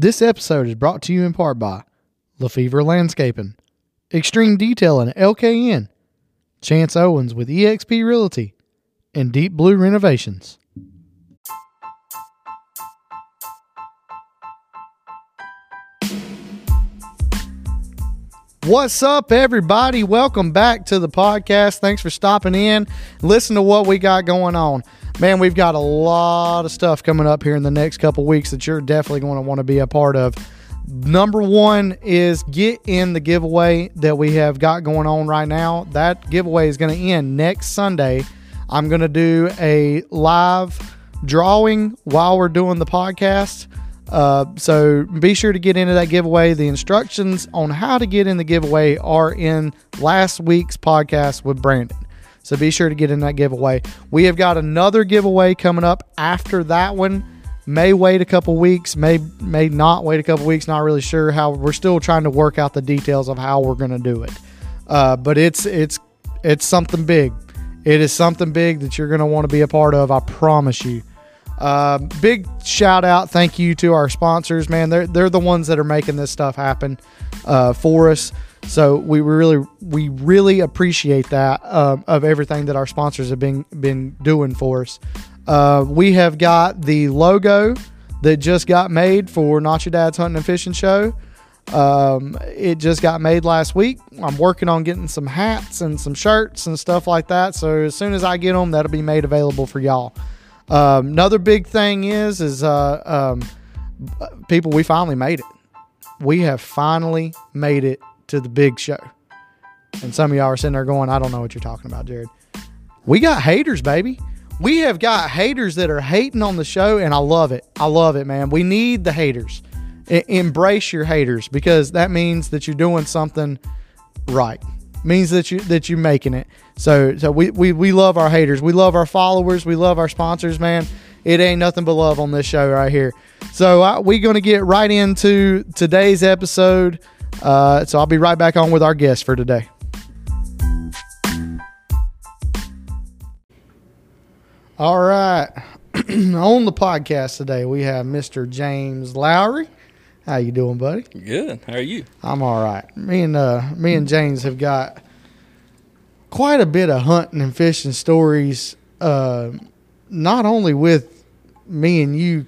This episode is brought to you in part by LaFever Landscaping, Extreme Detail and LKN, Chance Owens with eXp Realty, and Deep Blue Renovations. What's up, everybody? Welcome back to the podcast. Thanks for stopping in. Listen to what we got going on. Man, we've got a lot of stuff coming up here in the next couple weeks that you're definitely going to want to be a part of. Number one is get in the giveaway that we have got going on right now. That giveaway is going to end next Sunday. I'm going to do a live drawing while we're doing the podcast. Uh, so be sure to get into that giveaway. The instructions on how to get in the giveaway are in last week's podcast with Brandon. So be sure to get in that giveaway. We have got another giveaway coming up after that one. May wait a couple weeks, may may not wait a couple weeks. Not really sure how. We're still trying to work out the details of how we're going to do it. Uh, but it's it's it's something big. It is something big that you're going to want to be a part of. I promise you. Uh, big shout out, thank you to our sponsors, man. They're they're the ones that are making this stuff happen uh, for us. So we really we really appreciate that uh, of everything that our sponsors have been been doing for us. Uh, we have got the logo that just got made for Not Your Dad's Hunting and Fishing Show. Um, it just got made last week. I'm working on getting some hats and some shirts and stuff like that. So as soon as I get them, that'll be made available for y'all. Um, another big thing is is uh, um, people. We finally made it. We have finally made it to the big show. And some of y'all are sitting there going, "I don't know what you're talking about, Jared." We got haters, baby. We have got haters that are hating on the show, and I love it. I love it, man. We need the haters. E- embrace your haters because that means that you're doing something right means that you that you're making it. So so we, we we love our haters. We love our followers. We love our sponsors, man. It ain't nothing but love on this show right here. So uh, we're gonna get right into today's episode. Uh, so I'll be right back on with our guest for today. All right, on the podcast today we have Mr. James Lowry. How you doing, buddy? Good. How are you? I'm all right. Me and uh, me and James have got quite a bit of hunting and fishing stories. Uh, not only with me and you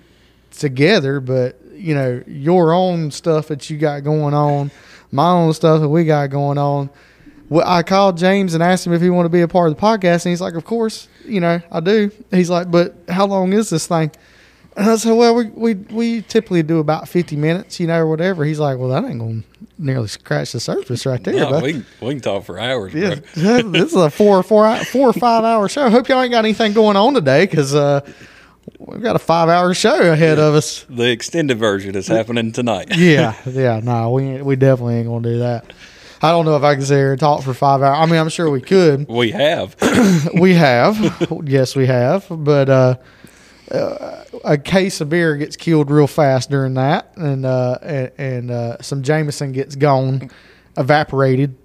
together, but you know your own stuff that you got going on, my own stuff that we got going on. Well, I called James and asked him if he wanted to be a part of the podcast, and he's like, "Of course, you know I do." He's like, "But how long is this thing?" And I said, "Well, we we, we typically do about fifty minutes, you know, or whatever." He's like, "Well, that ain't gonna nearly scratch the surface right there." No, bud." we, can- we can talk for hours, Yeah, bro. this is a four, four, four or five hour show. Hope y'all ain't got anything going on today because uh, we've got a five hour show ahead of us. The extended version is happening tonight. Yeah, yeah, no, we we definitely ain't gonna do that. I don't know if I can sit here and talk for five hours. I mean, I'm sure we could. We have. We have, yes, we have, but uh, uh, a case of beer gets killed real fast during that, and uh, and, and uh, some Jameson gets gone, evaporated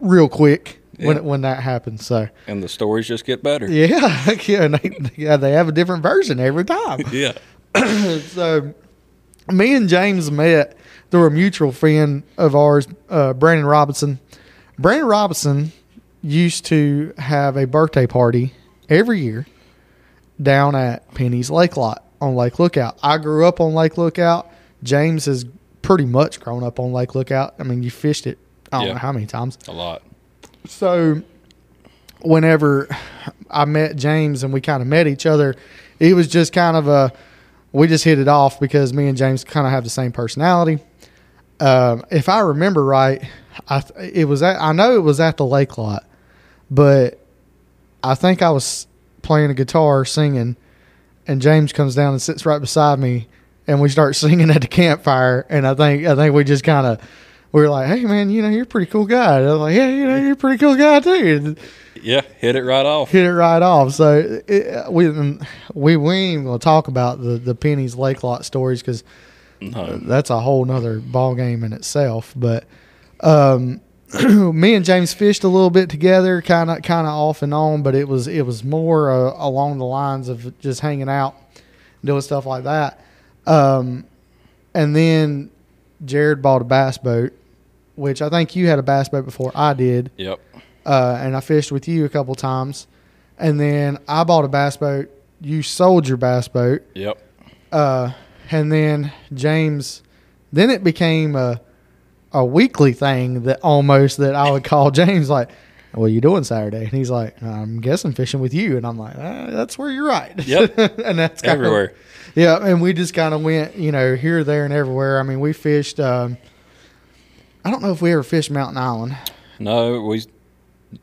real quick when Yeah. when that happens. So. And the stories just get better. Yeah, yeah, and they, yeah, they have a different version every time. Yeah. so, me and James met through a mutual friend of ours, uh, Brandon Robinson. Brandon Robinson used to have a birthday party every year down at Penny's Lake Lot on Lake Lookout. I grew up on Lake Lookout. James has pretty much grown up on Lake Lookout. I mean, you fished it. I don't Yeah. know how many times. A lot. So, whenever I met James and we kind of met each other, it was just kind of a we just hit it off because me and James kind of have the same personality. Um, if I remember right, I it was at I know it was at the lake lot, but I think I was playing a guitar singing, and James comes down and sits right beside me, and we start singing at the campfire. And I think I think we just kind of we were like, "Hey man, you know you're a pretty cool guy." And I was like, "Yeah, you know you're a pretty cool guy too." And Yeah. Hit it right off. hit it right off. So it, we we we ain't even gonna talk about the the pennies lake lot stories because No. that's a whole nother ball game in itself. But um, me and James fished a little bit together, kind of kind of off and on, but it was it was more uh, along the lines of just hanging out, doing stuff like that. Um, and then Jared bought a bass boat, which I think you had a bass boat before I did, Yep. uh, and I fished with you a couple times, and then I bought a bass boat. You sold your bass boat, Yep. uh, and then James. Then it became a a weekly thing that almost that I would call James like, "What are you doing Saturday?" And he's like, "I'm guessing fishing with you," and I'm like, ah, "That's where you're right." Yep. and that's kinda- Everywhere. yeah, and we just kind of went, you know, here, there, and everywhere. I mean, we fished. Um, I don't know if we ever fished Mountain Island, No, we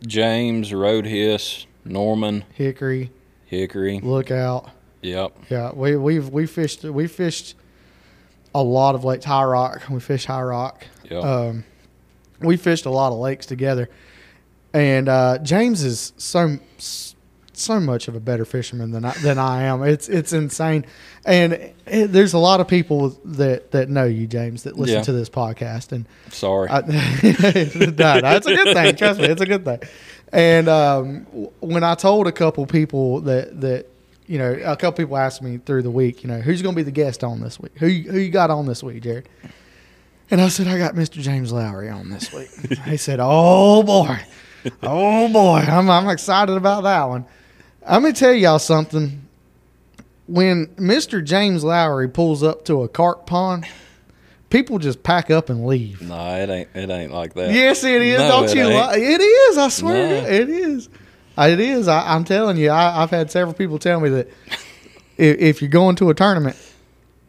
James, Rhodhiss, Norman, Hickory, Hickory. Lookout. Yep. Yeah, we we've we fished we fished a lot of lakes. High Rock, we fished High Rock. Yep. Um, we fished a lot of lakes together, and uh, James is so so much of a better fisherman than I, than I am. It's it's insane, and it, there's a lot of people that that know you, James, that listen Yeah. to this podcast, and Sorry. I, no, that's a good thing. Trust me, it's a good thing. And um, when I told a couple people that that you know, a couple people asked me through the week, you know, who's going to be the guest on this week? Who who you got on this week, Jared? And I said, I got Mr. James Lowry on this week. he said, Oh boy, oh boy, I'm I'm excited about that one. I'm gonna tell y'all something. When Mr. James Lowry pulls up to a carp pond, people just pack up and leave. no, it ain't. It ain't like that. Yes, it is. No, Don't it you? Li- it is. I swear, No. it is. It is. I, I'm telling you. I, I've had several people tell me that if, if you're going to a tournament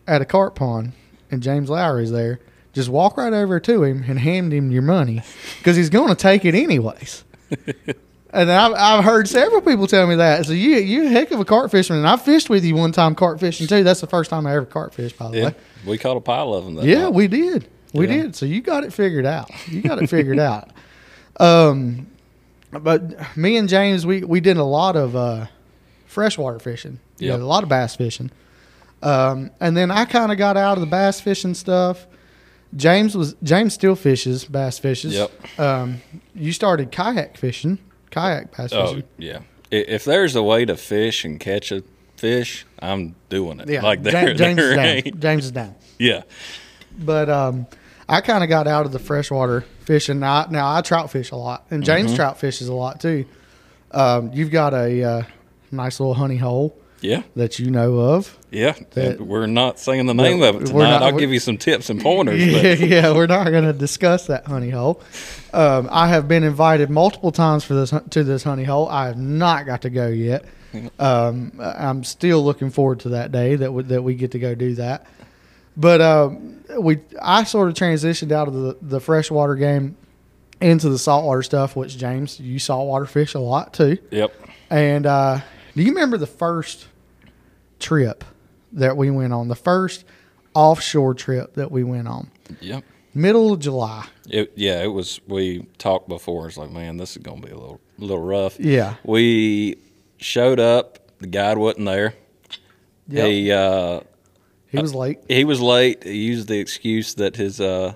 at a carp pond and James Lowry's there, just walk right over to him and hand him your money because he's going to take it anyways. and I've, I've heard several people tell me that. So you you a heck of a carp fisherman. And I fished with you one time carp fishing too. That's the first time I ever carp fished, by the way. We caught a pile of them. That Yeah, night. we did. We Yeah. did. So you got it figured out. You got it figured out. Um, but me and James, we we did a lot of uh, freshwater fishing. Yeah, a lot of bass fishing. Um, and then I kind of got out of the bass fishing stuff. James was James still fishes bass fishes. Yep. Um, you started kayak fishing, kayak bass Oh yeah. If there's a way to fish and catch a fish, I'm doing it. Yeah, Like there, James there is down. ain't. James is down. Yeah. But um, I kind of got out of the freshwater fishing. Now, now I trout fish a lot, and James trout fishes a lot too. Um, you've got a uh, nice little honey hole Yeah. that you know of. Yeah. That- we're not saying the name of it tonight. not- I'll give you some tips and pointers. yeah, yeah, we're not going to discuss that honey hole. Um, I have been invited multiple times for this to this honey hole. I have not got to go yet. Um, I'm still looking forward to that day that we, that we get to go do that. But um, we, I sort of transitioned out of the, the freshwater game into the saltwater stuff. Which James, you saltwater fish a lot too. yep. And uh, do you remember the first trip that we went on? The first offshore trip that we went on, Yep. middle of July. It, yeah, it was. We talked before. It's like, man, this is gonna be a little, little rough. Yeah. We showed up. The guide wasn't there. Yep. He uh, He was late. he was late. He used the excuse that his uh,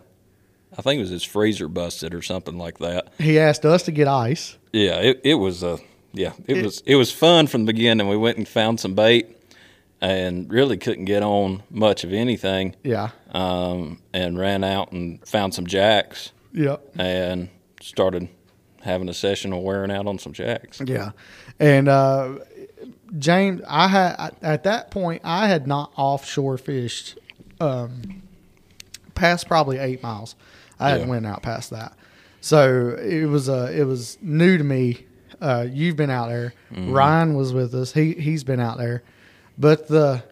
I think it was his freezer busted or something like that. He asked us to get ice. Yeah, it, it was uh, yeah, it, was it was fun from the beginning. We went and found some bait, and really couldn't get on much of anything. Yeah. Um, and ran out and found some jacks Yep. and started having a session of wearing out on some jacks. Yeah. And uh, James, I had at that point I had not offshore fished um, past probably eight miles. I hadn't went out past that, so it was uh, it was new to me. Uh, you've been out there. Ryan was with us. He he's been out there, but the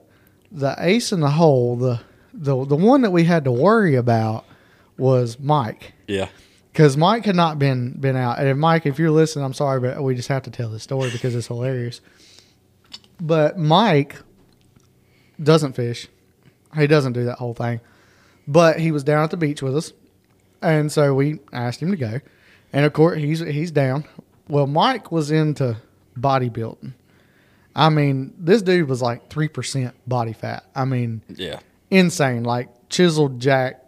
the ace in the hole, the the the one that we had to worry about was Mike Yeah, because Mike had not been been out. And Mike, if you're listening, I'm sorry, but we just have to tell this story because it's hilarious. But Mike doesn't fish. He doesn't do that whole thing. But he was down at the beach with us, and so we asked him to go. And of course, he's he's down. Well, Mike was into bodybuilding. I mean, this dude was like three percent body fat. I mean, yeah. insane, like chiseled jack.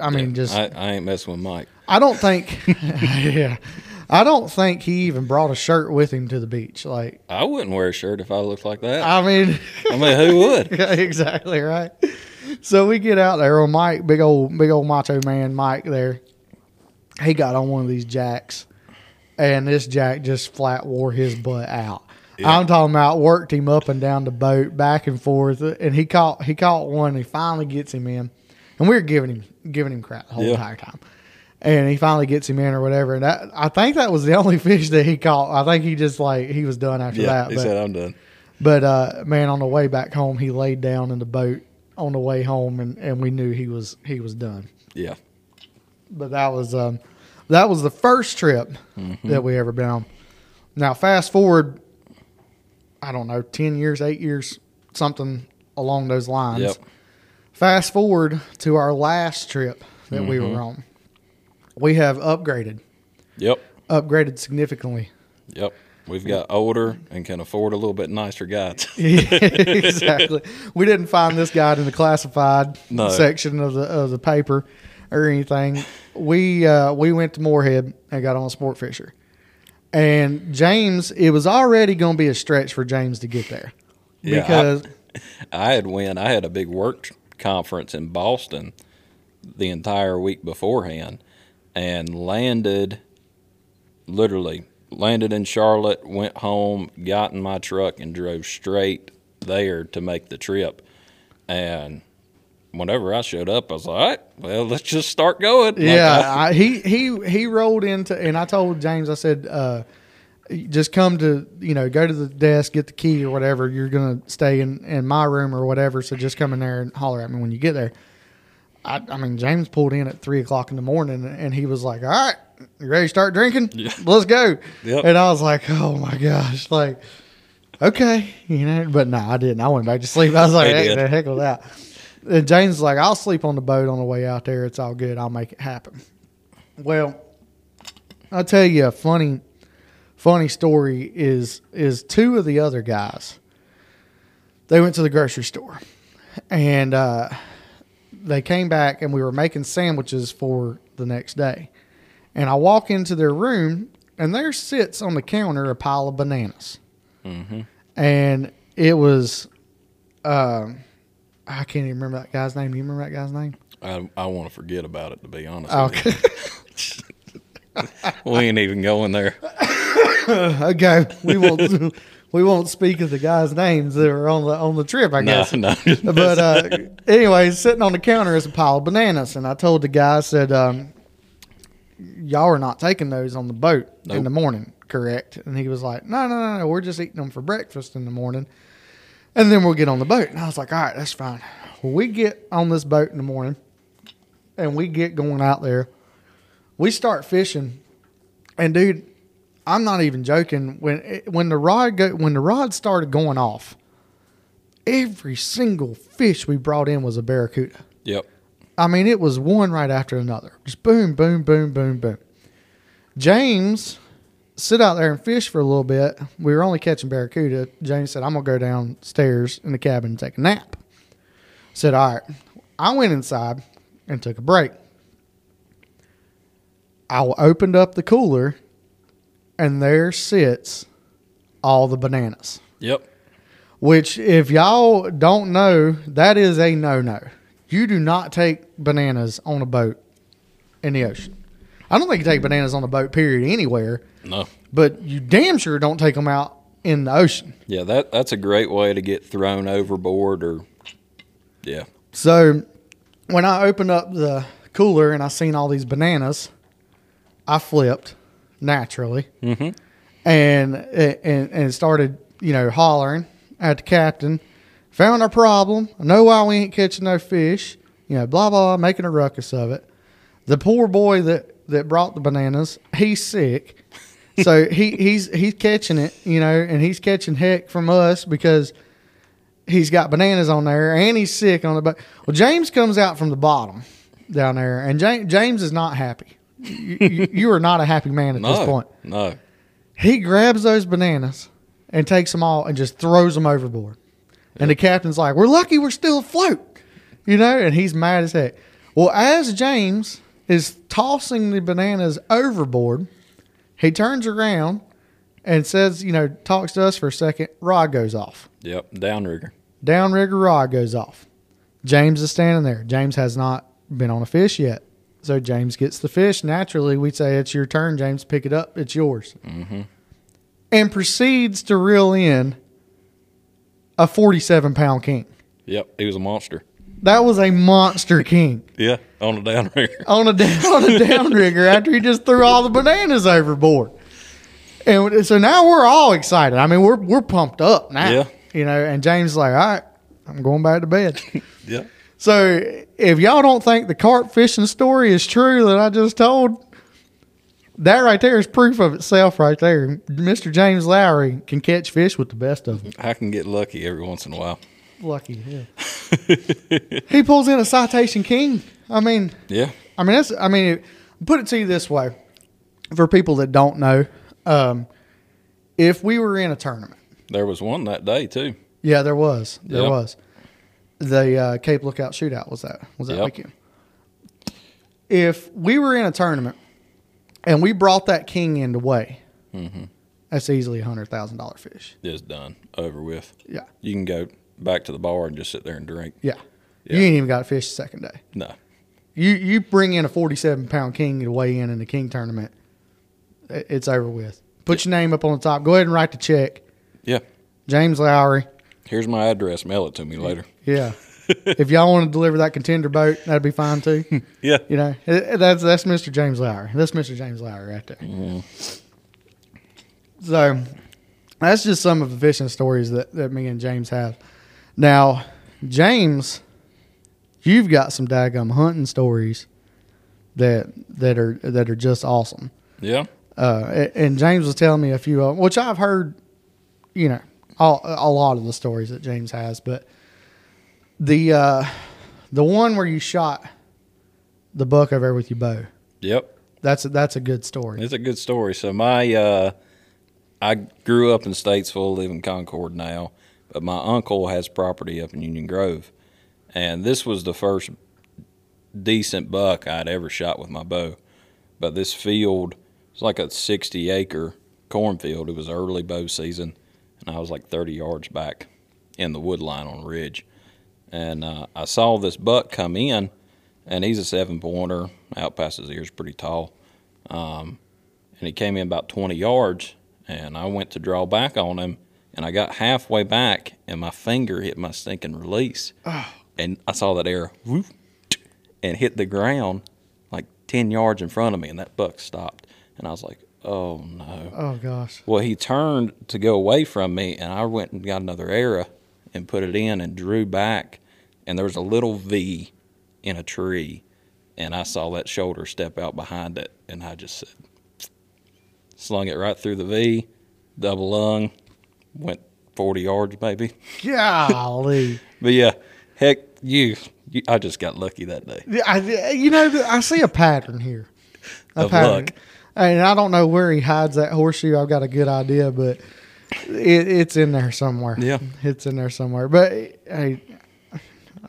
I mean, just I, I ain't messing with Mike. I don't think, yeah, I don't think he even brought a shirt with him to the beach. Like, I wouldn't wear a shirt if I looked like that. I mean, I mean, who would? yeah, exactly right. so we get out there on Mike, big old big old macho man Mike there. He got on one of these jacks, and this jack just flat wore his butt out. I'm talking about worked him up and down the boat, back and forth, and he caught he caught one. And he finally gets him in, and we are giving him giving him crap the whole Yeah. entire time. And he finally gets him in or whatever. And that, I think that was the only fish that he caught. I think he just like he was done after Yeah, that. he but- said I'm done. but uh, man, on the way back home, he laid down in the boat on the way home, and, and we knew he was he was done. Yeah. But that was um, that was the first trip mm-hmm. that we ever been on. Now, fast forward, I don't know, ten years, eight years, something along those lines. Yep. Fast forward to our last trip that we were mm-hmm. on. We have upgraded, Yep. upgraded significantly. Yep. We've got older and can afford a little bit nicer guides. exactly. We didn't find this guide in the classified No. section of the of the paper or anything. We uh, we went to Morehead and got on a sport fisher. And James, it was already going to be a stretch for James to get there Yeah, I- because I had went. I had a big work conference in Boston the entire week beforehand, and landed. Literally landed in Charlotte, went home, got in my truck, and drove straight there to make the trip. And whenever I showed up, I was like, "All right, well, let's just start going." Like, yeah, I- I, he he he rolled into and I told James I said uh, just come to you know go to the desk get the key or whatever you're gonna stay in in my room or whatever so just come in there and holler at me when you get there. I, I mean James pulled in at three o'clock in the morning and he was like all right you ready to start drinking Yeah. let's go Yep. and I was like oh my gosh like okay you know but no I didn't I went back to sleep I was like hey, the heck with that. And James was like, I'll sleep on the boat on the way out there. It's all good. I'll make it happen. Well, I'll tell you a funny, funny story is is two of the other guys. They went to the grocery store, and uh, they came back, and we were making sandwiches for the next day. And I walk into their room, and there sits on the counter a pile of bananas, and it was. Um, I can't even remember that guy's name. Do you remember that guy's name? I, I want to forget about it to be honest. Okay. we ain't even going there. okay. We won't we won't speak of the guys' names that are on the on the trip, I guess. no. no. But uh anyway, sitting on the counter is a pile of bananas and I told the guy I said, um, Y'all are not taking those on the boat in the morning, correct? And he was like, No, no, no, no, we're just eating them for breakfast in the morning. And then we'll get on the boat. And I was like, All right, that's fine. We get on this boat in the morning and we get going out there. We start fishing. And dude, I'm not even joking. When it, when the rod go, when the rod started going off, every single fish we brought in was a barracuda. yep. I mean, it was one right after another. Just boom, boom, boom, boom, boom. James sit out there and fish for a little bit. We were only catching barracuda. James said, "I'm gonna go downstairs in the cabin and take a nap." said, "All right." I went inside and took a break. I opened up the cooler, and there sits all the bananas. Yep. Which, if y'all don't know, that is a no no. You do not take bananas on a boat in the ocean. I don't think you take bananas on a boat, period, anywhere, No. but you damn sure don't take them out in the ocean. Yeah, that that's a great way to get thrown overboard or yeah. So when I opened up the cooler and I seen all these bananas, I flipped naturally Mhm. and and and started you know hollering at the captain. Found our problem. I know why we ain't catching no fish. You know, blah blah, making a ruckus of it. The poor boy that that brought the bananas, he's sick. So he, he's he's catching it, you know, and he's catching heck from us because he's got bananas on there and he's sick on the but Well, James comes out from the bottom down there, and James, James is not happy. You, you, you are not a happy man at this point. No. He grabs those bananas and takes them all and just throws them overboard. And the captain's like, "We're lucky we're still afloat," you know, and he's mad as heck. Well, as James is tossing the bananas overboard, he turns around and says, you know, talks to us for a second. Rod goes off. Yep. Downrigger. Downrigger rod goes off. James is standing there. James has not been on a fish yet. So James gets the fish. Naturally, we say, It's your turn, James. Pick it up. It's yours. Mm-hmm. And proceeds to reel in a 47 pound king. Yep, he was a monster. That was a monster king Yeah, on a downrigger. on a, down, on a downrigger after he just threw all the bananas overboard. And so now we're all excited. I mean, we're, we're pumped up now. Yeah. You know, and James is like, All right, I'm going back to bed. Yeah. So if y'all don't think the carp fishing story is true that I just told, that right there is proof of itself right there. Mr. James Lowry can catch fish with the best of them. I can get lucky every once in a while. Lucky hell. he pulls in a citation king. I mean, Yeah. I mean that's I mean put it to you this way. For people that don't know, um, if we were in a tournament, There was one that day too. yeah, there was. There Yep. was. The uh, Cape Lookout shootout was that was that Yep. weekend. If we were in a tournament and we brought that king in to weigh, Mm-hmm. that's easily a hundred thousand dollar fish. It's done. Over with. Yeah, You can go back to the bar and just sit there and drink. yeah. Yeah. You ain't even got fish the second day. No. You you bring in a forty seven pound king to weigh in in the king tournament, it's over with. Put your name up on the top. Go ahead and write the check. Yeah. James Lowry. Here's my address. Mail it to me later. Yeah. if y'all want to deliver that contender boat, that'd be fine too. Yeah. You know, that's that's Mr. James Lowry. That's Mr. James Lowry right there. Mm-hmm. So that's just some of the fishing stories that, that me and James have. Now, James, you've got some daggum hunting stories that that are that are just awesome. Yeah. Uh, and James was telling me a few of them, which I've heard, you know, all, a lot of the stories that James has, but the uh, the one where you shot the buck over with your bow, Yep. that's a, that's a good story. It's a good story. So my uh I grew up in Statesville, live in Concord now, but my uncle has property up in Union Grove. And this was the first decent buck I'd ever shot with my bow. But this field was like a 60 acre cornfield. It was early bow season, and I was like 30 yards back in the wood line on ridge. And uh, I saw this buck come in, and he's a seven pointer, out past his ears, pretty tall. Um, and he came in about 20 yards, and I went to draw back on him, and I got halfway back, and my finger hit my stinking release, and I saw that arrow whoop, and hit the ground like 10 yards in front of me, and that buck stopped, and I was like, "Oh no!" Oh gosh, Well, he turned to go away from me, and I went and got another arrow and put it in and drew back, and there was a little V in a tree, and I saw that shoulder step out behind it, and I just said, slung it right through the V, double lung, went 40 yards maybe. golly. But yeah, heck, you, you I just got lucky that day. I, you know, I see a pattern here. A Of luck. And I don't know where he hides that horseshoe. I've got a good idea, but it, it's in there somewhere. Yeah. it's in there somewhere. But hey,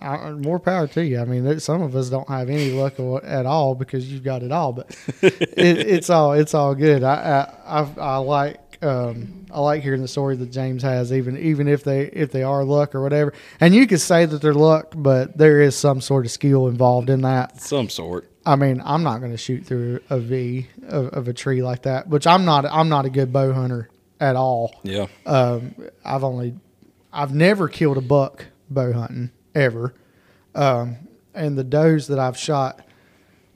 I, more power to you. I mean, some of us don't have any luck at all because you've got it all. But it, it's all it's all good. I I, I, I like. Um, I like hearing the story that James has, even even if they if they are luck or whatever. And you could say that they're luck, but there is some sort of skill involved in that. Some sort. I mean, I'm not going to shoot through a V of, of a tree like that, which I'm not. I'm not a good bow hunter at all. Yeah. Um, I've only, I've never killed a buck bow hunting ever, um, and the does that I've shot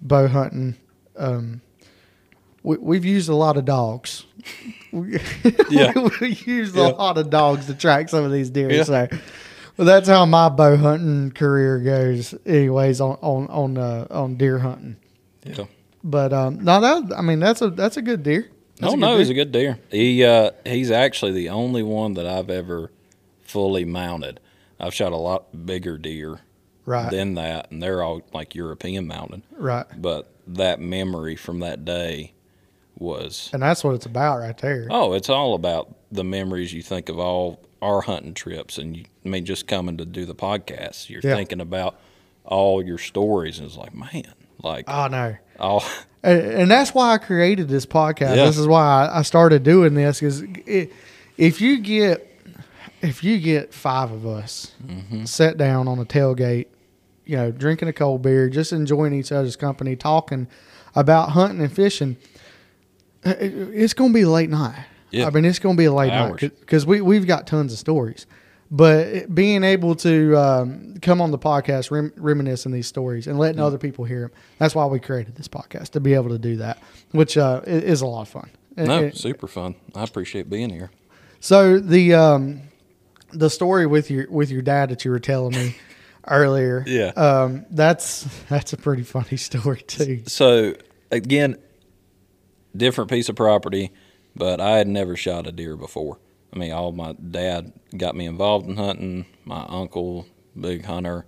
bow hunting, um, we, we've used a lot of dogs. We- Yeah. we Yeah. a lot of dogs to track some of these deer. Yeah. So, well, that's how my bow hunting career goes, anyways. On on on uh, on deer hunting. Yeah. But um, no, that I mean that's a that's a good deer. That's Oh no, he's a good deer. He uh, he's actually the only one that I've ever fully mounted. I've shot a lot bigger deer right, than that, and they're all like European mounted. right, But that memory from that day was and that's what it's about right there. oh, it's all about the memories you think of all our hunting trips, and you, I mean just coming to do the podcast. You're Yeah. thinking about all your stories, and it's like man, like Oh no, all and, and that's why I created this podcast. Yeah. This is why I, I started doing this because if you get if you get five of us Mm-hmm. sit down on a tailgate you know, drinking a cold beer, just enjoying each other's company, talking about hunting and fishing. Uh, it- It's going to be a late night. Yeah. I mean, it's going to be a late Hours. night because we we've got tons of stories. But being able to um, come on the podcast, rem- reminiscing these stories, and letting other people hear them, that's why we created this podcast to be able to do that, which uh, is a lot of fun. No, it- super fun. I appreciate being here. so the um, the story with your with your dad that you were telling me earlier, Yeah. um, that's that's a pretty funny story too. So again, different piece of property, but I had never shot a deer before. I mean, all my dad got me involved in hunting. My uncle, big hunter,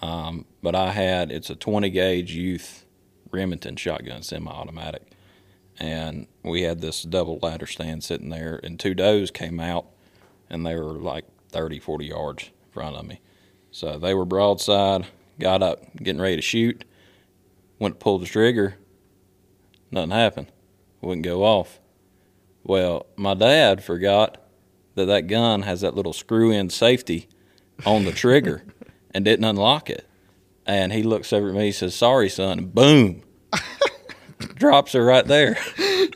um, but I had it's a 20 gauge youth Remington shotgun, semi-automatic, and we had this double ladder stand sitting there, and two does came out, and they were like 30, 40 yards in front of me. So they were broadside. Got up, getting ready to shoot. Went to pull the trigger. Nothing happened. Wouldn't go off. Well, my dad forgot that that gun has that little screw-in safety on the trigger and didn't unlock it. And he looks over at me, he says, "Sorry, son." And boom, drops her right there.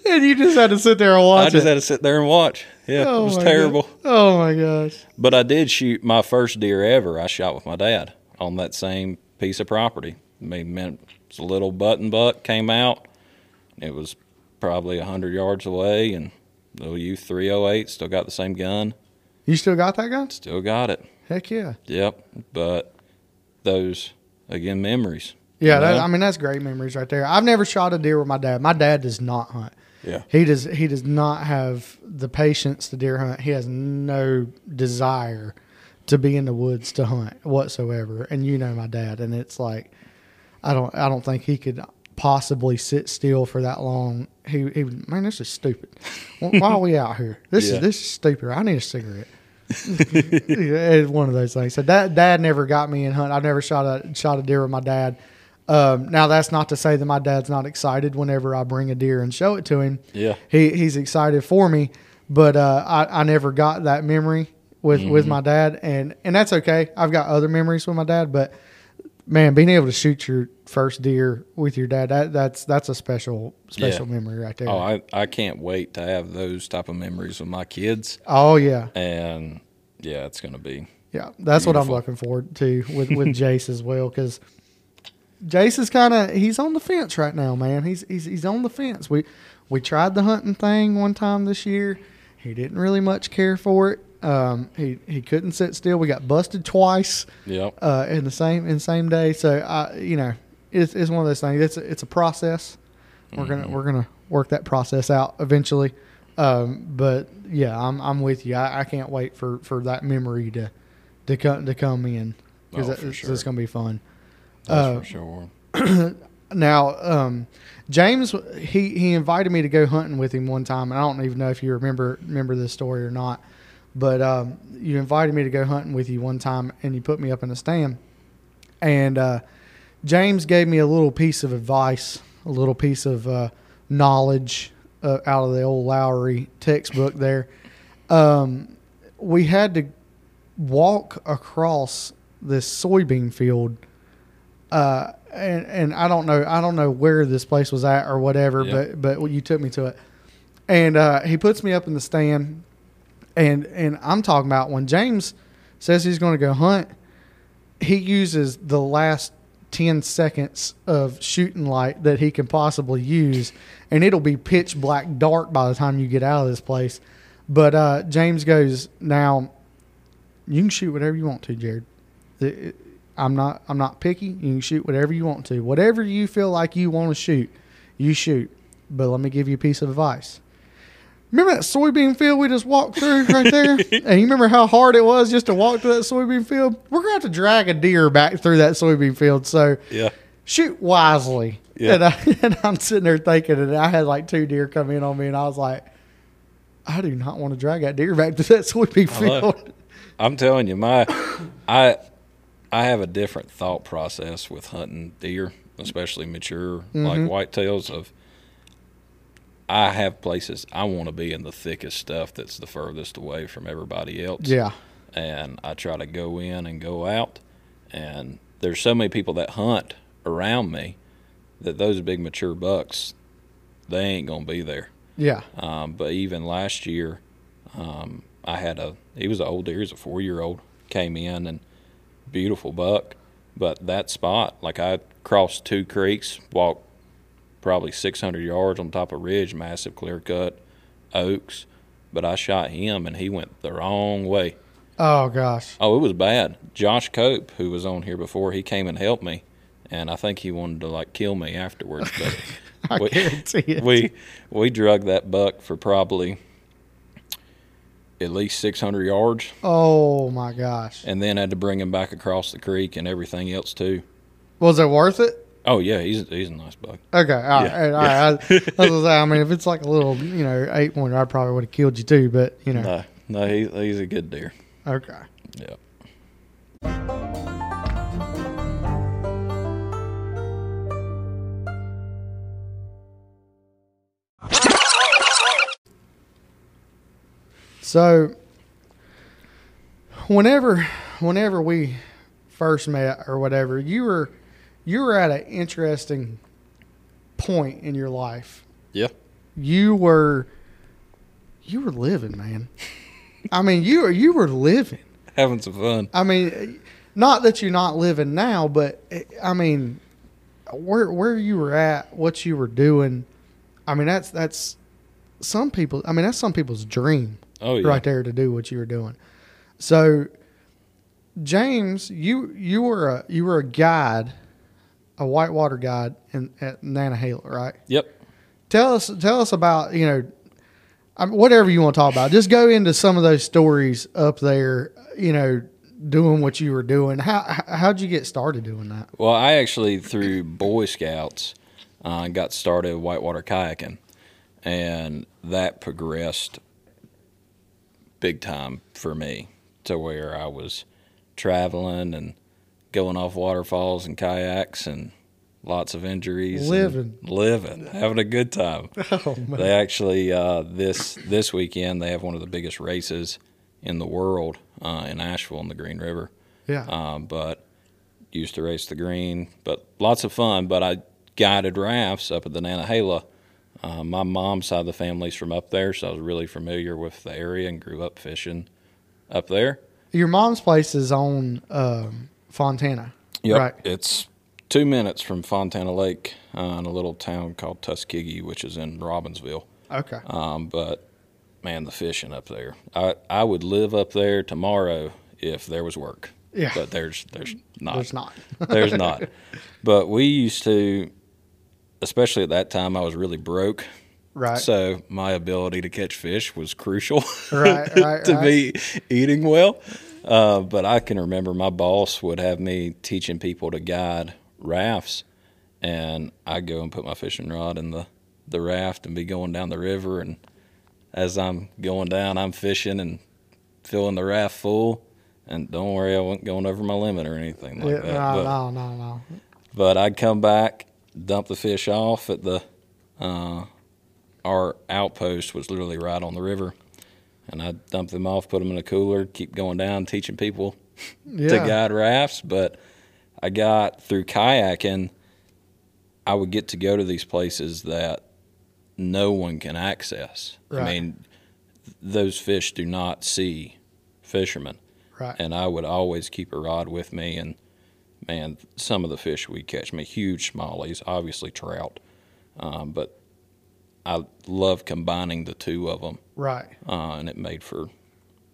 And you just had to sit there and watch I just it. had to sit there and watch. Yeah, Oh it was terrible. God. Oh my gosh! But I did shoot my first deer ever. I shot with my dad on that same piece of property. I mean, man, it was a little button buck came out. It was probably a hundred yards away, and little U three hundred eight still got the same gun. You still got that gun? Still got it. Heck yeah! Yep. But those again memories. Yeah, You that. I mean that's great memories right there. I've never shot a deer with my dad. My dad does not hunt. Yeah. He does. He does not have the patience to deer hunt. He has no desire to be in the woods to hunt whatsoever. And you know my dad, and it's like I don't. I don't think he could possibly sit still for that long. He, he would, man, this is stupid. Why are we out here? This Yeah. is this is stupid. I need a cigarette. It's one of those things. So dad, dad never got me in hunt. I never shot a shot a deer with my dad. Um, now that's not to say that my dad's not excited whenever I bring a deer and show it to him. Yeah. He he's excited for me, but uh, I I never got that memory with Mm-hmm. with my dad, and and that's okay. I've got other memories with my dad, but man, being able to shoot your first deer with your dad that that's that's a special special memory right there. Oh, I, I can't wait to have those type of memories with my kids. oh yeah. And yeah, it's gonna be Yeah, that's what I'm looking forward to with with Jace as well because Jace is kind of he's on the fence right now, man. He's he's he's on the fence. We we tried the hunting thing one time this year. He didn't really much care for it. Um, he he couldn't sit still. We got busted twice yep. uh, in the same in the same day. So I you know it's it's one of those things. It's a, it's a process. We're gonna we're gonna work that process out eventually. Um, but yeah, I'm I'm with you. I, I can't wait for, for that memory to to come to come in because Oh, it's, for it's gonna be fun. That's uh, for sure. Now, um, James he he invited me to go hunting with him one time, and I don't even know if you remember remember this story or not. But um, you invited me to go hunting with you one time, and you put me up in a stand. And uh, James gave me a little piece of advice, a little piece of uh, knowledge uh, out of the old Lowry textbook. There, um, we had to walk across this soybean field uh, and and I don't know I don't know where this place was at or whatever, Yeah. but but you took me to it, and uh, he puts me up in the stand, and and I'm talking about when James says he's going to go hunt, he uses the last ten seconds of shooting light that he can possibly use, and it'll be pitch black dark by the time you get out of this place. But uh, James goes now. You can shoot whatever you want to, Jared. I'm not I'm not picky. You can shoot whatever you want to. Whatever you feel like you want to shoot, you shoot. But let me give you a piece of advice. Remember that soybean field we just walked through right there? and you remember how hard it was just to walk through that soybean field? We're gonna have to drag a deer back through that soybean field. So Yeah. shoot wisely. Yeah. And, I, and I'm sitting there thinking, and I had like two deer come in on me, and I was like, I do not want to drag that deer back to that soybean field. I'm telling you, my I I have a different thought process with hunting deer, especially mature like Mhm. whitetails. Of I have places I want to be in the thickest stuff that's the furthest away from everybody else. Yeah. and I try to go in and go out, and there's so many people that hunt around me that those big mature bucks, they ain't gonna be there. Yeah. Um, but even last year, um, I had a he was an old deer, he was a four year old, came in and beautiful buck. But that spot, like I crossed two creeks, walked probably 600 yards on top of ridge, massive clear cut, oaks. But I shot him and he went the wrong way. Oh gosh. Oh, it was bad. Josh Cope, who was on here before, he came and helped me, and I think he wanted to like kill me afterwards. But I we, guarantee it. we we drug that buck for probably at least 600 yards, oh my gosh. and then had to bring him back across the creek and everything else too. Was it worth it? Oh yeah, he's he's a nice buck. Okay, all right, Yeah, right. I, I, was say, I mean, if it's like a little, you know, eight pointer, I probably would have killed you too. But you know, No, no, he, he's a good deer. okay. Yeah. So, whenever, whenever we first met or whatever, you were, you were at an interesting point in your life. Yeah. You were, you were living, man. I mean, you were, you were living. Having some fun. I mean, not that you're not living now, but I mean, where where you were at, what you were doing. I mean, that's that's some people. I mean, that's some people's dream Oh yeah. right there to do what you were doing. So, James, you you were a you were a guide, a whitewater guide in at Nantahala, right? Yep. Tell us tell us about you know, I mean, whatever you want to talk about. Just go into some of those stories up there. You know, doing what you were doing. How how'd you get started doing that? Well, I actually through Boy Scouts uh, got started whitewater kayaking, and that progressed big time for me to where I was traveling and going off waterfalls and kayaks and lots of injuries, Living. living, having a good time. Oh man, They actually uh, this this weekend they have one of the biggest races in the world uh, in Asheville in the Green River yeah, um, but used to race the green. But lots of fun. But I guided rafts up at the Nantahala. Uh, my mom's side of the family's from up there, so I was really familiar with the area and grew up fishing up there. your mom's place is on um, Fontana. Yep. Right. It's two minutes from Fontana Lake uh, in a little town called Tuskeegee, which is in Robbinsville. Okay. Um, but man, the fishing up there. I, I would live up there tomorrow if there was work. Yeah. But there's there's not. There's not. There's not. But we used to, especially at that time, I was really broke. right. So my ability to catch fish was crucial Right, right, to right. be eating well. Uh, but I can remember my boss would have me teaching people to guide rafts, and I'd go and put my fishing rod in the, the raft and be going down the river. And as I'm going down, I'm fishing and filling the raft full. And don't worry, I wasn't going over my limit or anything like Yeah, that. no, but, no, no, no. but I'd come back, dump the fish off at the uh, our outpost was literally right on the river, and I'd dump them off, put them in a cooler, keep going down, teaching people Yeah. to guide rafts. But I got through kayaking, I would get to go to these places that no one can access. I mean, those fish do not see fishermen Right. and I would always keep a rod with me. And man, some of the fish we catch, I mean, huge smallies, obviously trout, um, but I love combining the two of them, Right. uh, and it made for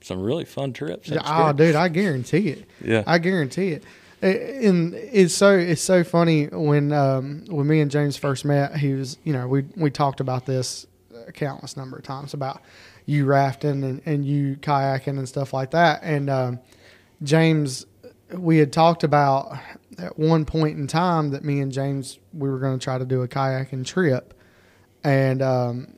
some really fun trips. Yeah, oh, dude, I guarantee it. Yeah. I guarantee it. And it's so it's so funny when um, when me and James first met. He was, you know, we we talked about this a countless number of times about you rafting and, and you kayaking and stuff like that. And um, James, we had talked about at one point in time that me and James we were going to try to do a kayaking trip, and um,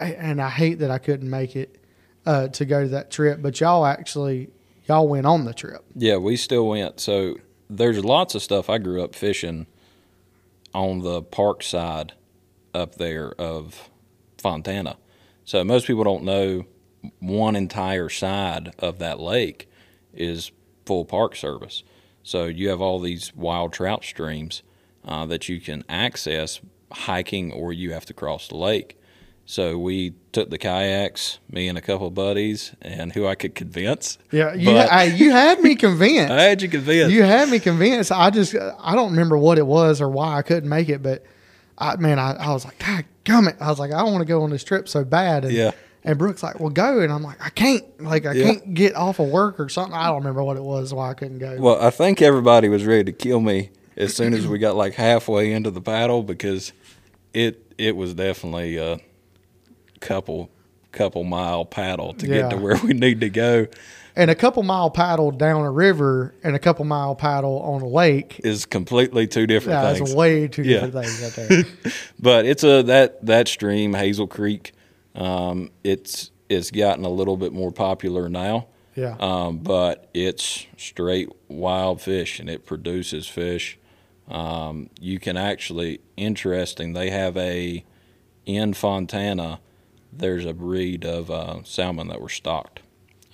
and I hate that I couldn't make it uh, to go to that trip, but y'all actually y'all went on the trip. Yeah, we still went. So there's lots of stuff. I grew up fishing on the park side up there of Fontana. So most people don't know one entire side of that lake is full park service. So you have all these wild trout streams uh, that you can access hiking, or you have to cross the lake. So we took the kayaks, me and a couple of buddies, and who I could convince. Yeah, you But- I, you had me convinced. I had you convinced. you had me convinced. I just I don't remember what it was or why I couldn't make it, but I man, I, I was like, God gummit. I was like, I don't want to go on this trip so bad. And, Yeah. And Brooks like, well, go, and I'm like, I can't, like, I Yeah. can't get off of work or something. I don't remember what it was why I couldn't go. Well, I think everybody was ready to kill me as soon as we got like halfway into the paddle because it it was definitely a couple couple mile paddle to Yeah. get to where we need to go and a couple mile paddle down a river and a couple mile paddle on a lake. is completely two different Yeah, things. it's way two Yeah. different things right there. but it's a that that stream Hazel Creek. Um, it's it's gotten a little bit more popular now. Yeah. Um, but it's straight wild fish and it produces fish. Um, you can actually interesting. They have a in Fontana. There's a breed of uh, salmon that were stocked.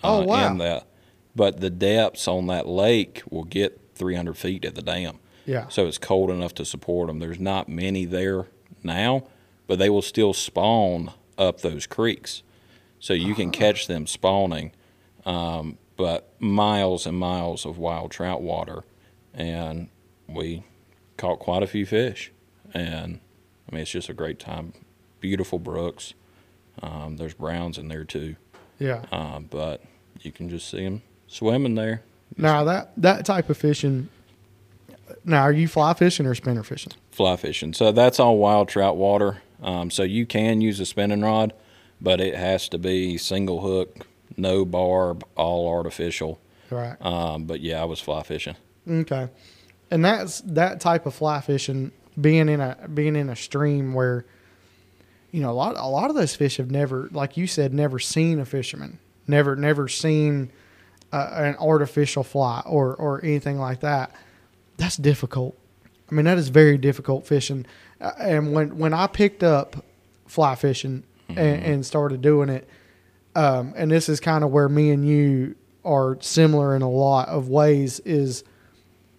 Oh, uh, wow. In that, but the depths on that lake will get 300 feet at the dam. Yeah. So it's cold enough to support them. There's not many there now, but they will still spawn up those creeks. So you can catch them spawning, um, but miles and miles of wild trout water. And we caught quite a few fish. And I mean, it's just a great time. Beautiful brooks. Um, there's browns in there too. yeah. Um, but you can just see them swimming there. Now that that type of fishing. Now, are you fly fishing or spinner fishing? fly fishing. So that's all wild trout water. Um, so you can use a spinning rod, but it has to be single hook, no barb, all artificial. Right. Um, but yeah, I was fly fishing. Okay. And that's that type of fly fishing being in a being in a stream where you know a lot a lot of those fish have never like you said never seen a fisherman never never seen uh, an artificial fly or or anything like that. That's difficult. I mean that is very difficult fishing. Uh, and when when i picked up fly fishing and, and started doing it um, and this is kind of where me and you are similar in a lot of ways is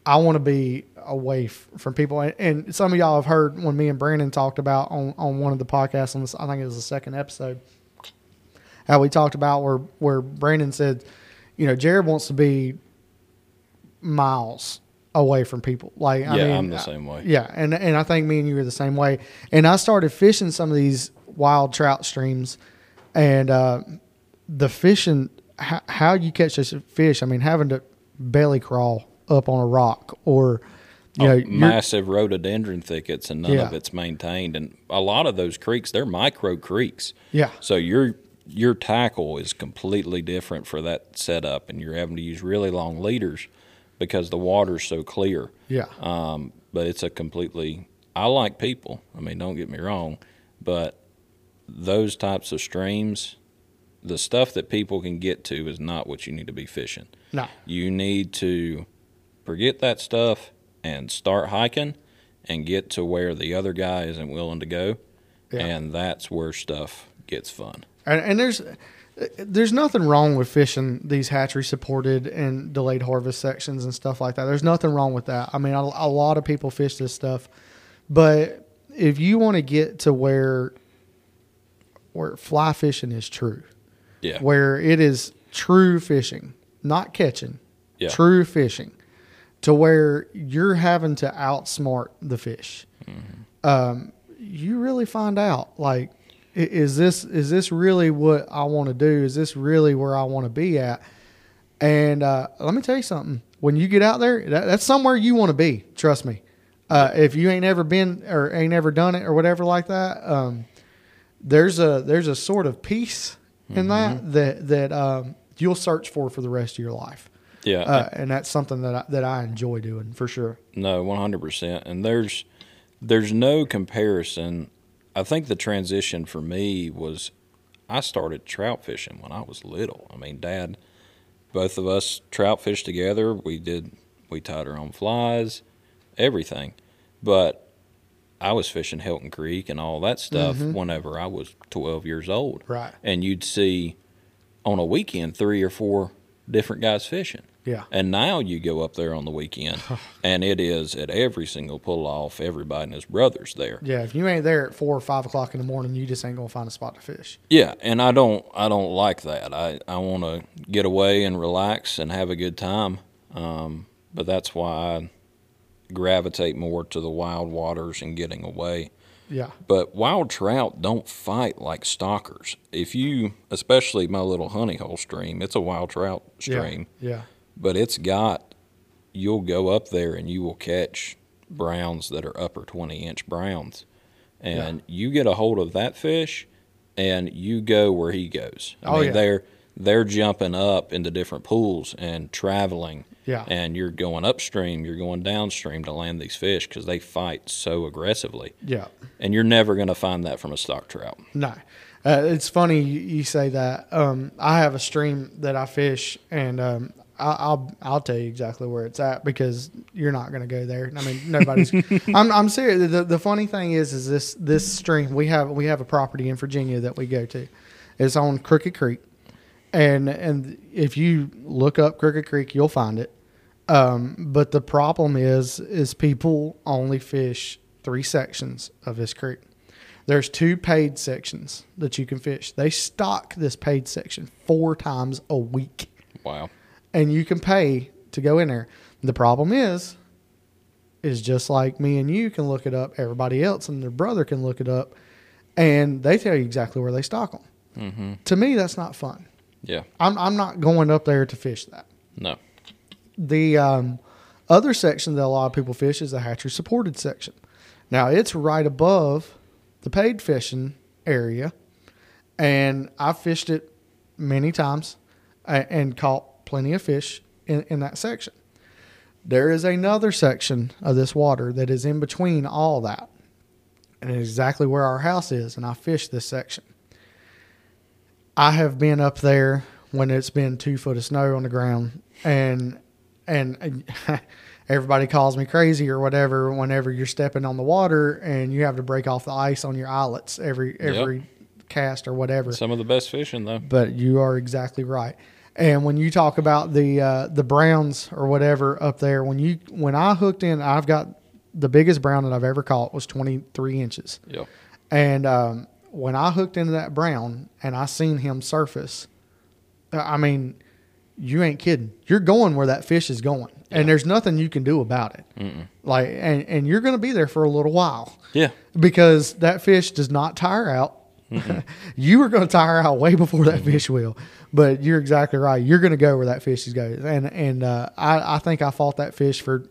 I want to be away f- from people. And, and some of y'all have heard when me and Brandon talked about on, on one of the podcasts on this, I think it was the second episode, how we talked about where, where Brandon said, you know, Jared wants to be miles away from people. Like, I yeah, mean, I'm the uh, same way. yeah, and and I think me and you are the same way. And I started fishing some of these wild trout streams, and uh, the fishing, how, how you catch this fish. I mean, having to belly crawl up on a rock, or you know, massive rhododendron thickets, and none Yeah. of it's maintained. And a lot of those creeks, they're micro creeks. yeah, So your your tackle is completely different for that setup, and you're having to use really long leaders because the water's so clear. yeah, Um, but it's a completely. I like people. I mean, don't get me wrong, but those types of streams, the stuff that people can get to is not what you need to be fishing. no, You need to forget that stuff and start hiking and get to where the other guy isn't willing to go, Yeah. and that's where stuff gets fun. and, and there's there's nothing wrong with fishing these hatchery supported and delayed harvest sections and stuff like that. There's nothing wrong with that. I mean, a, a lot of people fish this stuff, but if you want to get to where where fly fishing is true, Yeah, where it is true fishing, not catching, Yeah. true fishing, to where you're having to outsmart the fish. Um, you really find out like, is this is this really what I want to do? Is this really where I want to be at? And uh, let me tell you something. When you get out there, that, that's somewhere you want to be. Trust me. Uh, if you ain't ever been or ain't ever done it or whatever like that, um, there's a there's a sort of peace in that that that um, you'll search for for the rest of your life, yeah. uh, and that's something that I, that I enjoy doing for sure. No, one hundred percent. And there's there's no comparison. I think the transition for me was I started trout fishing when I was little. I mean, Dad, both of us trout fished together. We did we tied our own flies, everything. But I was fishing Hilton Creek and all that stuff whenever I was twelve years old. Right. And you'd see on a weekend three or four different guys fishing. Yeah. And now you go up there on the weekend, and it is at every single pull off, everybody and his brothers there. Yeah. If you ain't there at four or five o'clock in the morning, you just ain't gonna find a spot to fish. Yeah, and I don't I don't like that. I I want to get away and relax and have a good time. Um, but that's why I gravitate more to the wild waters and getting away. Yeah. But wild trout don't fight like stockers. If you, especially my little honey hole stream, it's a wild trout stream, Yeah. But it's got, you'll go up there and you will catch browns that are upper 20 inch browns. And you get a hold of that fish and you go where he goes. I Oh, mean, yeah. they're, they're jumping up into different pools and traveling Yeah. and you're going upstream, you're going downstream to land these fish because they fight so aggressively. Yeah. And you're never going to find that from a stock trout. No. Uh, it's funny you, you say that. Um, I have a stream that I fish, and um, I'll I'll tell you exactly where it's at because you're not going to go there. I mean, nobody's. I'm I'm serious. The, the funny thing is, is this this stream we have we have a property in Virginia that we go to. It's on Crooked Creek, and and if you look up Crooked Creek, you'll find it. Um, but the problem is, is people only fish three sections of this creek. There's two paid sections that you can fish. They stock this paid section four times a week, Wow. And you can pay to go in there. The problem is, is just like me and you can look it up. Everybody else and their brother can look it up, and they tell you exactly where they stock them. Mm-hmm. To me, that's not fun. Yeah. I'm I'm not going up there to fish that. No. The um, other section that a lot of people fish is the hatchery supported section. Now it's right above the paid fishing area, and I fished it many times a- and caught plenty of fish in, in that section. There is another section of this water that is in between all that, and it's exactly where our house is, and I fished this section. I have been up there when it's been two foot of snow on the ground, and and everybody calls me crazy or whatever whenever you're stepping on the water and you have to break off the ice on your eyelets every every cast or whatever. Some of the best fishing though. But you are exactly right. And when you talk about the uh, the browns or whatever up there, when you when I hooked in, I've got the biggest brown that I've ever caught was 23 inches. Yeah. And um, when I hooked into that brown and I seen him surface, uh, I mean, you ain't kidding. You're going where that fish is going, and there's nothing you can do about it. Mm-mm. Like, and and you're going to be there for a little while Yeah. because that fish does not tire out. you are going to tire out way before that fish will. But you're exactly right. You're going to go where that fish is going, and and uh, I I think I fought that fish for.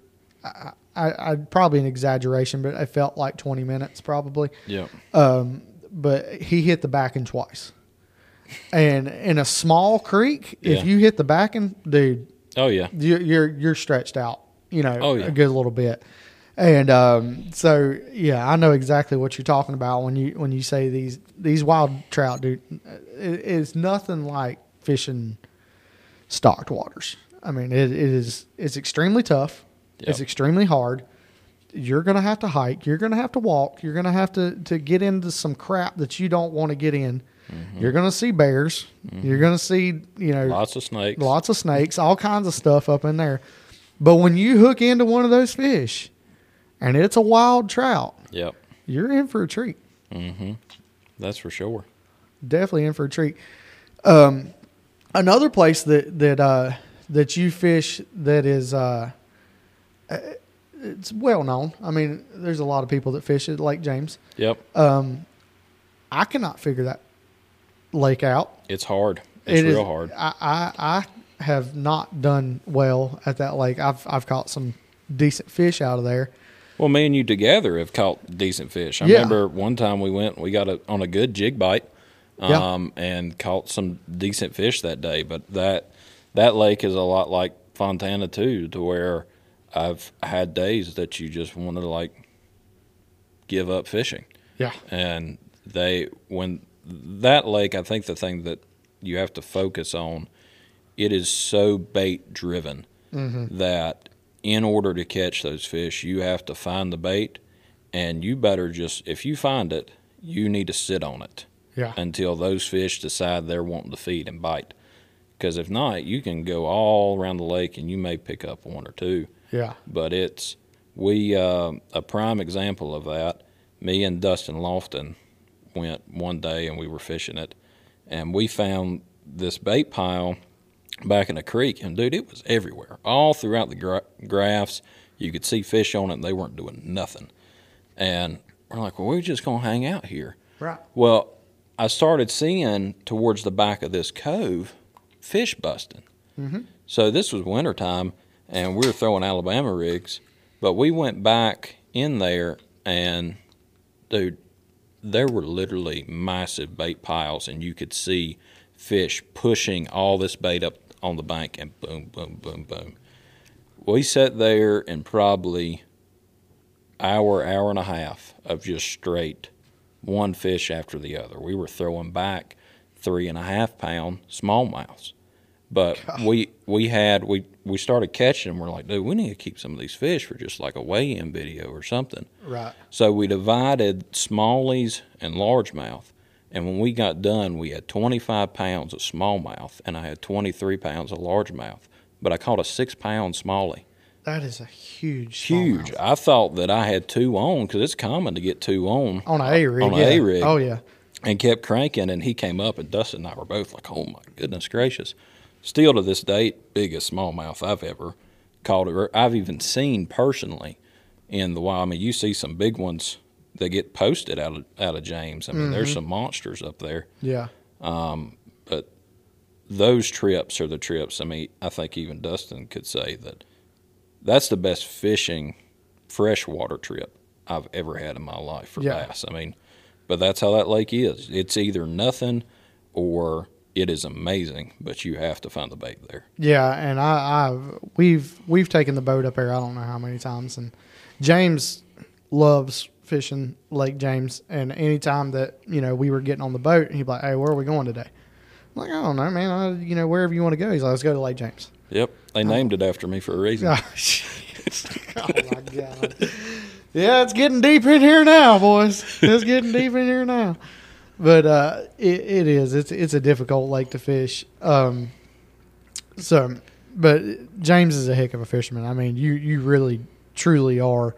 I, I, I probably an exaggeration, but it felt like 20 minutes probably. Yeah. Um, but he hit the backing twice. And in a small creek, Yeah. if you hit the backing, dude, Oh yeah. you, you're you're stretched out, you know, Oh, yeah. a good little bit. And um, so, yeah, I know exactly what you're talking about when you when you say these these wild trout, dude. Uh, it, it's nothing like fishing stocked waters. I mean, it, it is it's extremely tough. It's extremely hard. You're gonna have to hike. You're gonna have to walk. You're gonna have to to get into some crap that you don't want to get in. Mm-hmm. You're gonna see bears. Mm-hmm. You're gonna see you know Lots of snakes. lots of snakes, all kinds of stuff up in there. But when you hook into one of those fish, and it's a wild trout, Yep. you're in for a treat. Mm-hmm. That's for sure. Definitely in for a treat. Um, another place that that uh, that you fish that is uh, uh, it's well known. I mean, there's a lot of people that fish at Lake James. Yep. Um, I cannot figure that lake out. It's hard. It's It is- real hard. I, I I have not done well at that lake. I've I've caught some decent fish out of there. Well, me and you together have caught decent fish. I Yeah. remember one time we went, we got a, on a good jig bite, Yeah. um, and caught some decent fish that day. But that that lake is a lot like Fontana too, to where I've had days that you just want to like give up fishing. Yeah. and they when that lake i think the thing that you have to focus on it is so bait driven Mm-hmm. that in order to catch those fish you have to find the bait and you better just if you find it you need to sit on it Yeah. until those fish decide they're wanting to feed and bite Because if not, you can go all around the lake and you may pick up one or two. Yeah. But it's we uh, a prime example of that. Me and Dustin Lofton went one day and we were fishing it, and we found this bait pile back in the creek, and dude, it was everywhere, all throughout the gra- graphs. You could see fish on it, and they weren't doing nothing. And we're like, well, we're just gonna hang out here. Right. Well, I started seeing towards the back of this cove fish busting. Mhm. So this was wintertime, and we were throwing Alabama rigs, but we went back in there, and dude, there were literally massive bait piles, and you could see fish pushing all this bait up on the bank, and boom, boom, boom, boom. We sat there and probably hour, hour and a half of just straight one fish after the other. We were throwing back three and a half pound smallmouths. But God. we we had we we started catching them. We're like, dude, we need to keep some of these fish for just like a weigh-in video or something. Right. So we divided smallies and largemouth. And when we got done, we had 25 pounds of smallmouth and I had 23 pounds of largemouth. But I caught a six pound smallie. That is a huge. Huge. smallmouth. I thought that I had two on because it's common to get two on On an A rig. On an yeah. A-rig. Oh yeah. and kept cranking. And he came up, and Dustin and I were both like, "Oh my goodness gracious!" Still to this date, biggest smallmouth I've ever caught. Or I've even seen personally in the wild. I mean, you see some big ones that get posted out of out of James. I mean, there's some monsters up there. Yeah. Um, But those trips are the trips. I mean, I think even Dustin could say that that's the best fishing freshwater trip I've ever had in my life for Yeah. bass. I mean, but that's how that lake is. It's either nothing or it is amazing, but you have to find the bait there. Yeah, and I, I've we've we've taken the boat up there. I don't know how many times, and James loves fishing Lake James. And anytime that you know we were getting on the boat, and he'd be like, "Hey, where are we going today?" I'm like, I don't know, man. I, you know, wherever you want to go. He's like, "Let's go to Lake James." Yep, they named it after me for a reason. Oh, oh my god. Yeah, it's getting deep in here now, boys. It's getting deep in here now. But uh, it, it is. It's it's a difficult lake to fish. Um, so, but James is a heck of a fisherman. I mean, you you really truly are.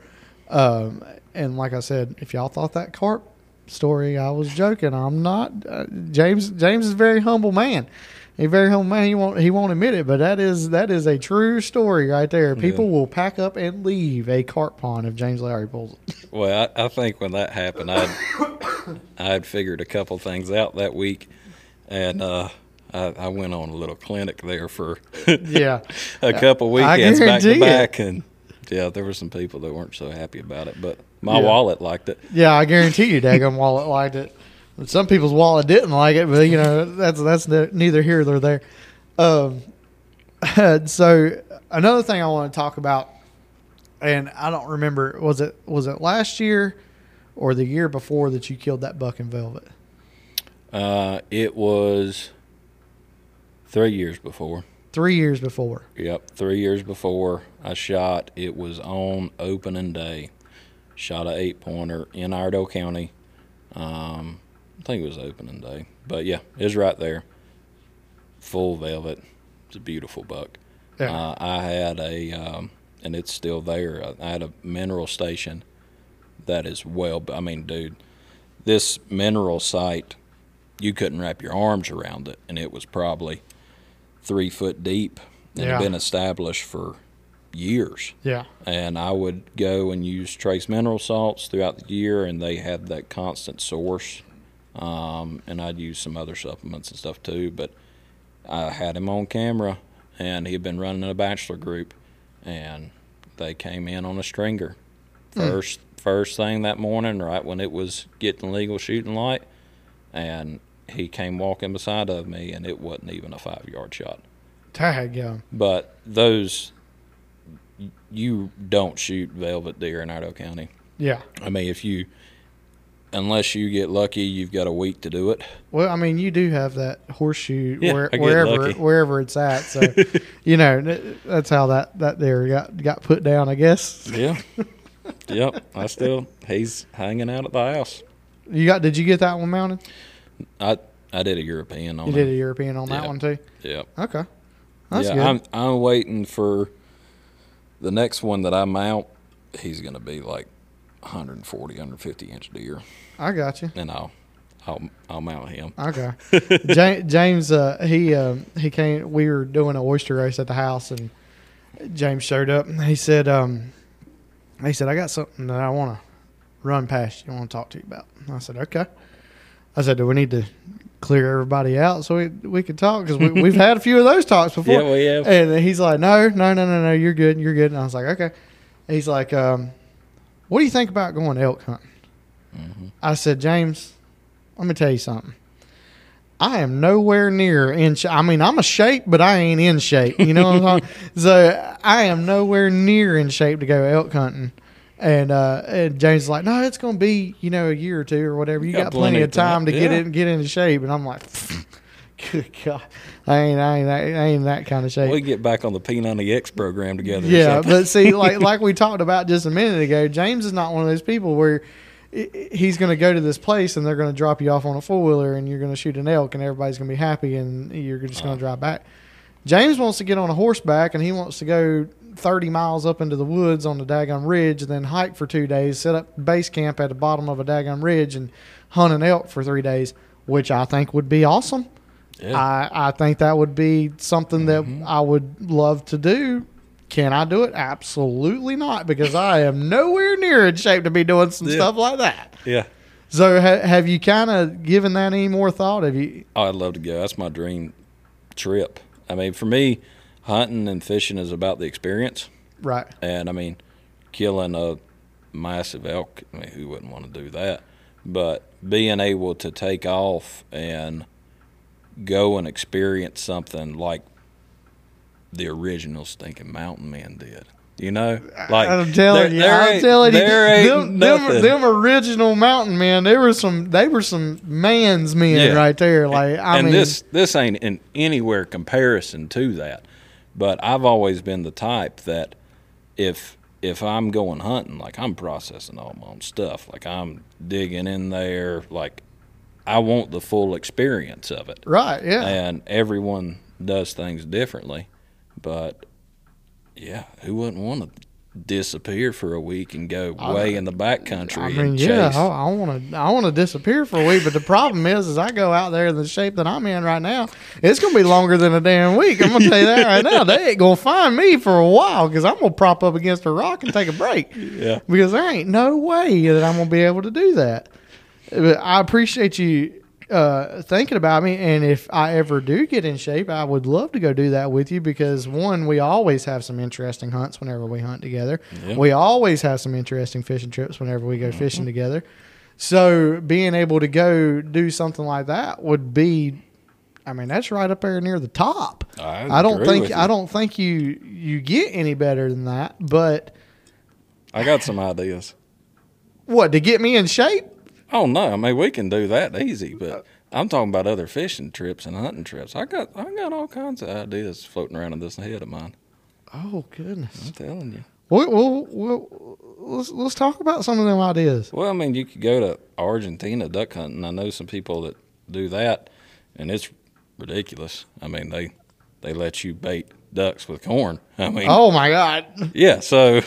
Um, and like I said, if y'all thought that carp story, I was joking. I'm not. Uh, James James is a very humble man. A very humble man. He won't he won't admit it, but that is that is a true story right there. People will pack up and leave a carp pond if James Larry pulls it. Well, I, I think when that happened, I'd I'd figured a couple things out that week, and uh, I, I went on a little clinic there for Yeah. a couple weekends back to it. back, and yeah, there were some people that weren't so happy about it, but my Yeah. wallet liked it. Yeah, I guarantee you, Daggum wallet liked it. Some people's wallet didn't like it, but you know that's that's neither here nor there. Um, so another thing I want to talk about, and I don't remember was it was it last year or the year before that you killed that buck in velvet? Uh, it was three years before. Three years before. Yep, three years before I shot. It was on opening day. Shot a eight pointer in Iredell County. Um, I think it was opening day, but yeah, it was right there. Full velvet. It's a beautiful buck. Yeah. Uh, I had a, um, and it's still there. I had a mineral station that is well. I mean, dude, this mineral site, you couldn't wrap your arms around it, and it was probably three foot deep and Yeah. had been established for years. yeah. And I would go and use trace mineral salts throughout the year, and they had that constant source. Um, and I'd use some other supplements and stuff too. But I had him on camera, and he had been running a bachelor group, and they came in on a stringer. First, first thing that morning, right when it was getting legal shooting light, and he came walking beside of me, and it wasn't even a five yard shot. Daggum. But those, you don't shoot velvet deer in Iredell County. Yeah. I mean, if you, unless you get lucky, you've got a week to do it. Well, I mean, you do have that horseshoe Yeah, where, wherever lucky. wherever it's at. So, you know, that's how that that there got got put down, I guess. Yeah. yep. I still, he's hanging out at the house. You got? Did you get that one mounted? I I did a European on You it. did a European on that one too. Yep. Okay, that's yeah, good. I'm I'm waiting for the next one that I mount. He's going to be like 140, 150 inch deer, I got you. and I'll I'll I'll mount him. Okay. James, uh, he um, he came. We were doing an oyster race at the house, and James showed up. And he said, um, he said, I got something that I want to run past you. I want to talk to you about. And I said, okay. I said, do we need to clear everybody out so we we can talk because we, we've had a few of those talks before. Yeah, we have. And he's like, no, no, no, no, no, you're good, you're good. And I was like, okay. He's like, um, what do you think about going elk hunting? Mm-hmm. I said, James, let me tell you something. I am nowhere near in. Sh- I mean, I'm a shape, but I ain't in shape. You know what I'm saying? So I am nowhere near in shape to go elk hunting. And uh, and James is like, no, it's going to be you know a year or two or whatever. You got, plenty, of time, to get yeah. in get into shape. And I'm like, good God, I ain't I ain't I ain't that kind of shape. We get back on the P90X program together. Yeah, but see, like like we talked about just a minute ago, James is not one of those people where he's going to go to this place and they're going to drop you off on a four wheeler and you're going to shoot an elk and everybody's going to be happy and you're just going to drive back. James wants to get on a horseback and he wants to go 30 miles up into the woods on the daggum ridge and then hike for two days, set up base camp at the bottom of a daggum ridge and hunt an elk for three days, which I think would be awesome. yeah. I, I think that would be something that mm-hmm. I would love to do. Can I do it? Absolutely not, because I am nowhere near in shape to be doing some Yeah. stuff like that. yeah. So, ha- have you kind of given that any more thought? Have you? Oh, I'd love to go. That's my dream trip. I mean, for me, hunting and fishing is about the experience. Right. And I mean, killing a massive elk, I mean, who wouldn't want to do that? But being able to take off and go and experience something like the original Stinking Mountain Men did. You know? Like, I'm telling you, I'm telling you, there ain't them, them, them original mountain men, they were some, they were some man's men Yeah. right there. Like, I and mean, this this ain't in anywhere comparison to that. But I've always been the type that if if I'm going hunting, like I'm processing all my own stuff, like I'm digging in there, like I want the full experience of it. right? Yeah. And everyone does things differently, but yeah, who wouldn't want to disappear for a week and go way in the back country I mean, and yeah. I want to, I want to disappear for a week. But the problem is, is I go out there in the shape that I'm in right now. It's gonna be longer than a damn week. I'm gonna tell you that right now. They ain't gonna find me for a while because I'm gonna prop up against a rock and take a break. Yeah. because there ain't no way that I'm gonna be able to do that. But I appreciate you uh, thinking about me, and if I ever do get in shape, I would love to go do that with you because one, we always have some interesting hunts whenever we hunt together. We always have some interesting fishing trips whenever we go fishing together. So being able to go do something like that would be, I mean, that's right up there near the top. I I don't think I don't think you you get any better than that. But I got some ideas. what to get me in shape? Oh no, I mean we can do that easy, uh, but I'm talking about other fishing trips and hunting trips. I got I got all kinds of ideas floating around in this head of mine. Oh goodness. I'm telling you. Well, well, well, let's let's talk about some of them ideas. Well, I mean you could go to Argentina duck hunting. I know some people that do that, and it's ridiculous. I mean they they let you bait ducks with corn. I mean, Oh my God! yeah, so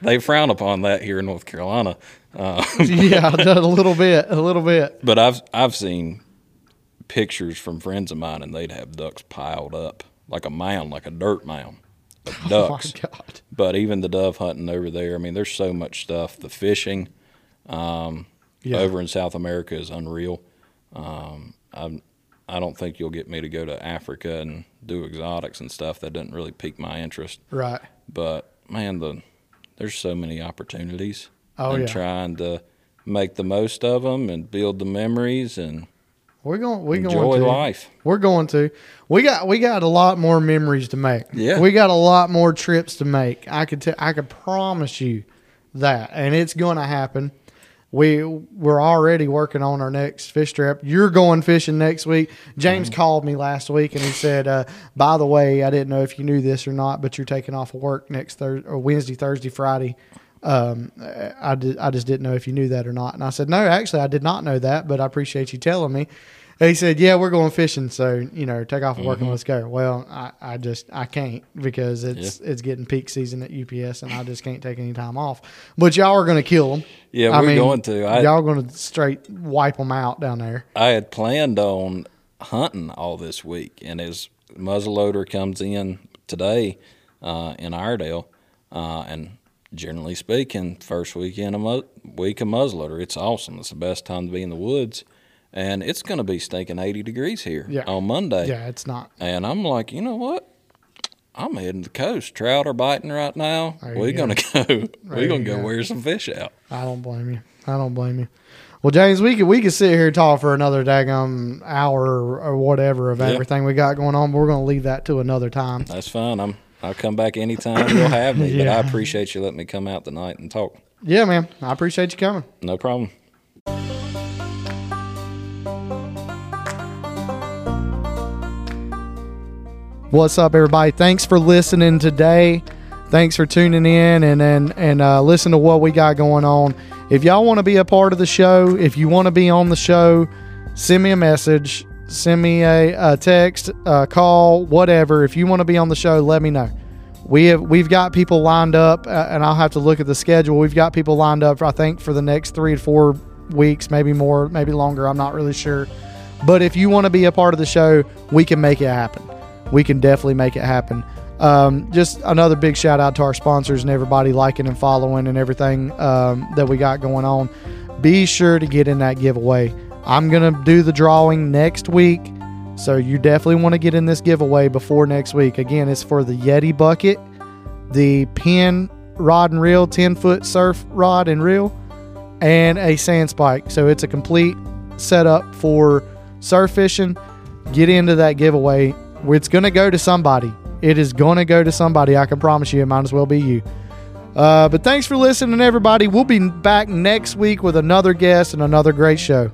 they frown upon that here in North Carolina. Uh, yeah, a little bit, a little bit. But I've I've seen pictures from friends of mine, and they'd have ducks piled up like a mound, like a dirt mound of ducks. Oh my God! but even the dove hunting over there, I mean, there's so much stuff. The fishing um, Yeah. over in South America is unreal. Um, I'm, I don't think you'll get me to go to Africa and do exotics and stuff. That doesn't really pique my interest. Right. But man, the there's so many opportunities. Oh, and yeah. trying to make the most of them and build the memories and We're going. We're enjoy going to. life. We're going to. We got. We got a lot more memories to make. Yeah. We got a lot more trips to make. I could. T- I could promise you that, and it's going to happen. We we're already working on our next fish trip. You're going fishing next week. James Mm-hmm. called me last week and he said, uh, "By the way, I didn't know if you knew this or not, but you're taking off of work next Thursday or Wednesday, Thursday, Friday." Um, I did, I just didn't know if you knew that or not. And I said, "No, actually, I did not know that, but I appreciate you telling me." he said, "Yeah, we're going fishing, so you know, take off of work and let's go." Well, I, I just I can't because it's it's getting peak season at UPS, and I just can't take any time off. But y'all are going to kill them. Yeah, I we're mean, going to. I, y'all going to straight wipe them out down there. I had planned on hunting all this week, and as muzzleloader comes in today uh, in Iredell, uh, and generally speaking, first weekend of mu- week of muzzleloader, it's awesome. It's the best time to be in the woods, and it's going to be stinking eighty degrees here Yeah. on Monday. Yeah, it's not. And I'm like, you know what? I'm heading to the coast. Trout are biting right now. We're gonna go. We're gonna go go. wear some fish out. I don't blame you. I don't blame you. Well, James, we could we could sit here and talk for another daggum hour or, or whatever of Yeah. everything we got going on. But we're going to leave that to another time. That's fine. I'm. I'll come back anytime you'll have me. But I appreciate you letting me come out tonight and talk. Yeah, man. I appreciate you coming. No problem. What's up, everybody? Thanks for listening today. Thanks for tuning in and and and uh, listen to what we got going on. If y'all want to be a part of the show, if you want to be on the show, send me a message, send me a, a text, a call, whatever. If you want to be on the show, let me know. We have we've got people lined up, uh, and I'll have to look at the schedule. We've got people lined up, I think, for the next three to four weeks, maybe more, maybe longer. I'm not really sure. But if you want to be a part of the show, we can make it happen. We can definitely make it happen. Um, just another big shout out to our sponsors and everybody liking and following and everything um, that we got going on. Be sure to get in that giveaway. I'm going to do the drawing next week. So you definitely want to get in this giveaway before next week. Again, it's for the Yeti bucket, the Penn rod and reel, 10 foot surf rod and reel, and a sand spike. So it's a complete setup for surf fishing. Get into that giveaway. It's going to go to somebody. It is going to go to somebody. I can promise you. It might as well be you. Uh, but thanks for listening, everybody. We'll be back next week with another guest and another great show.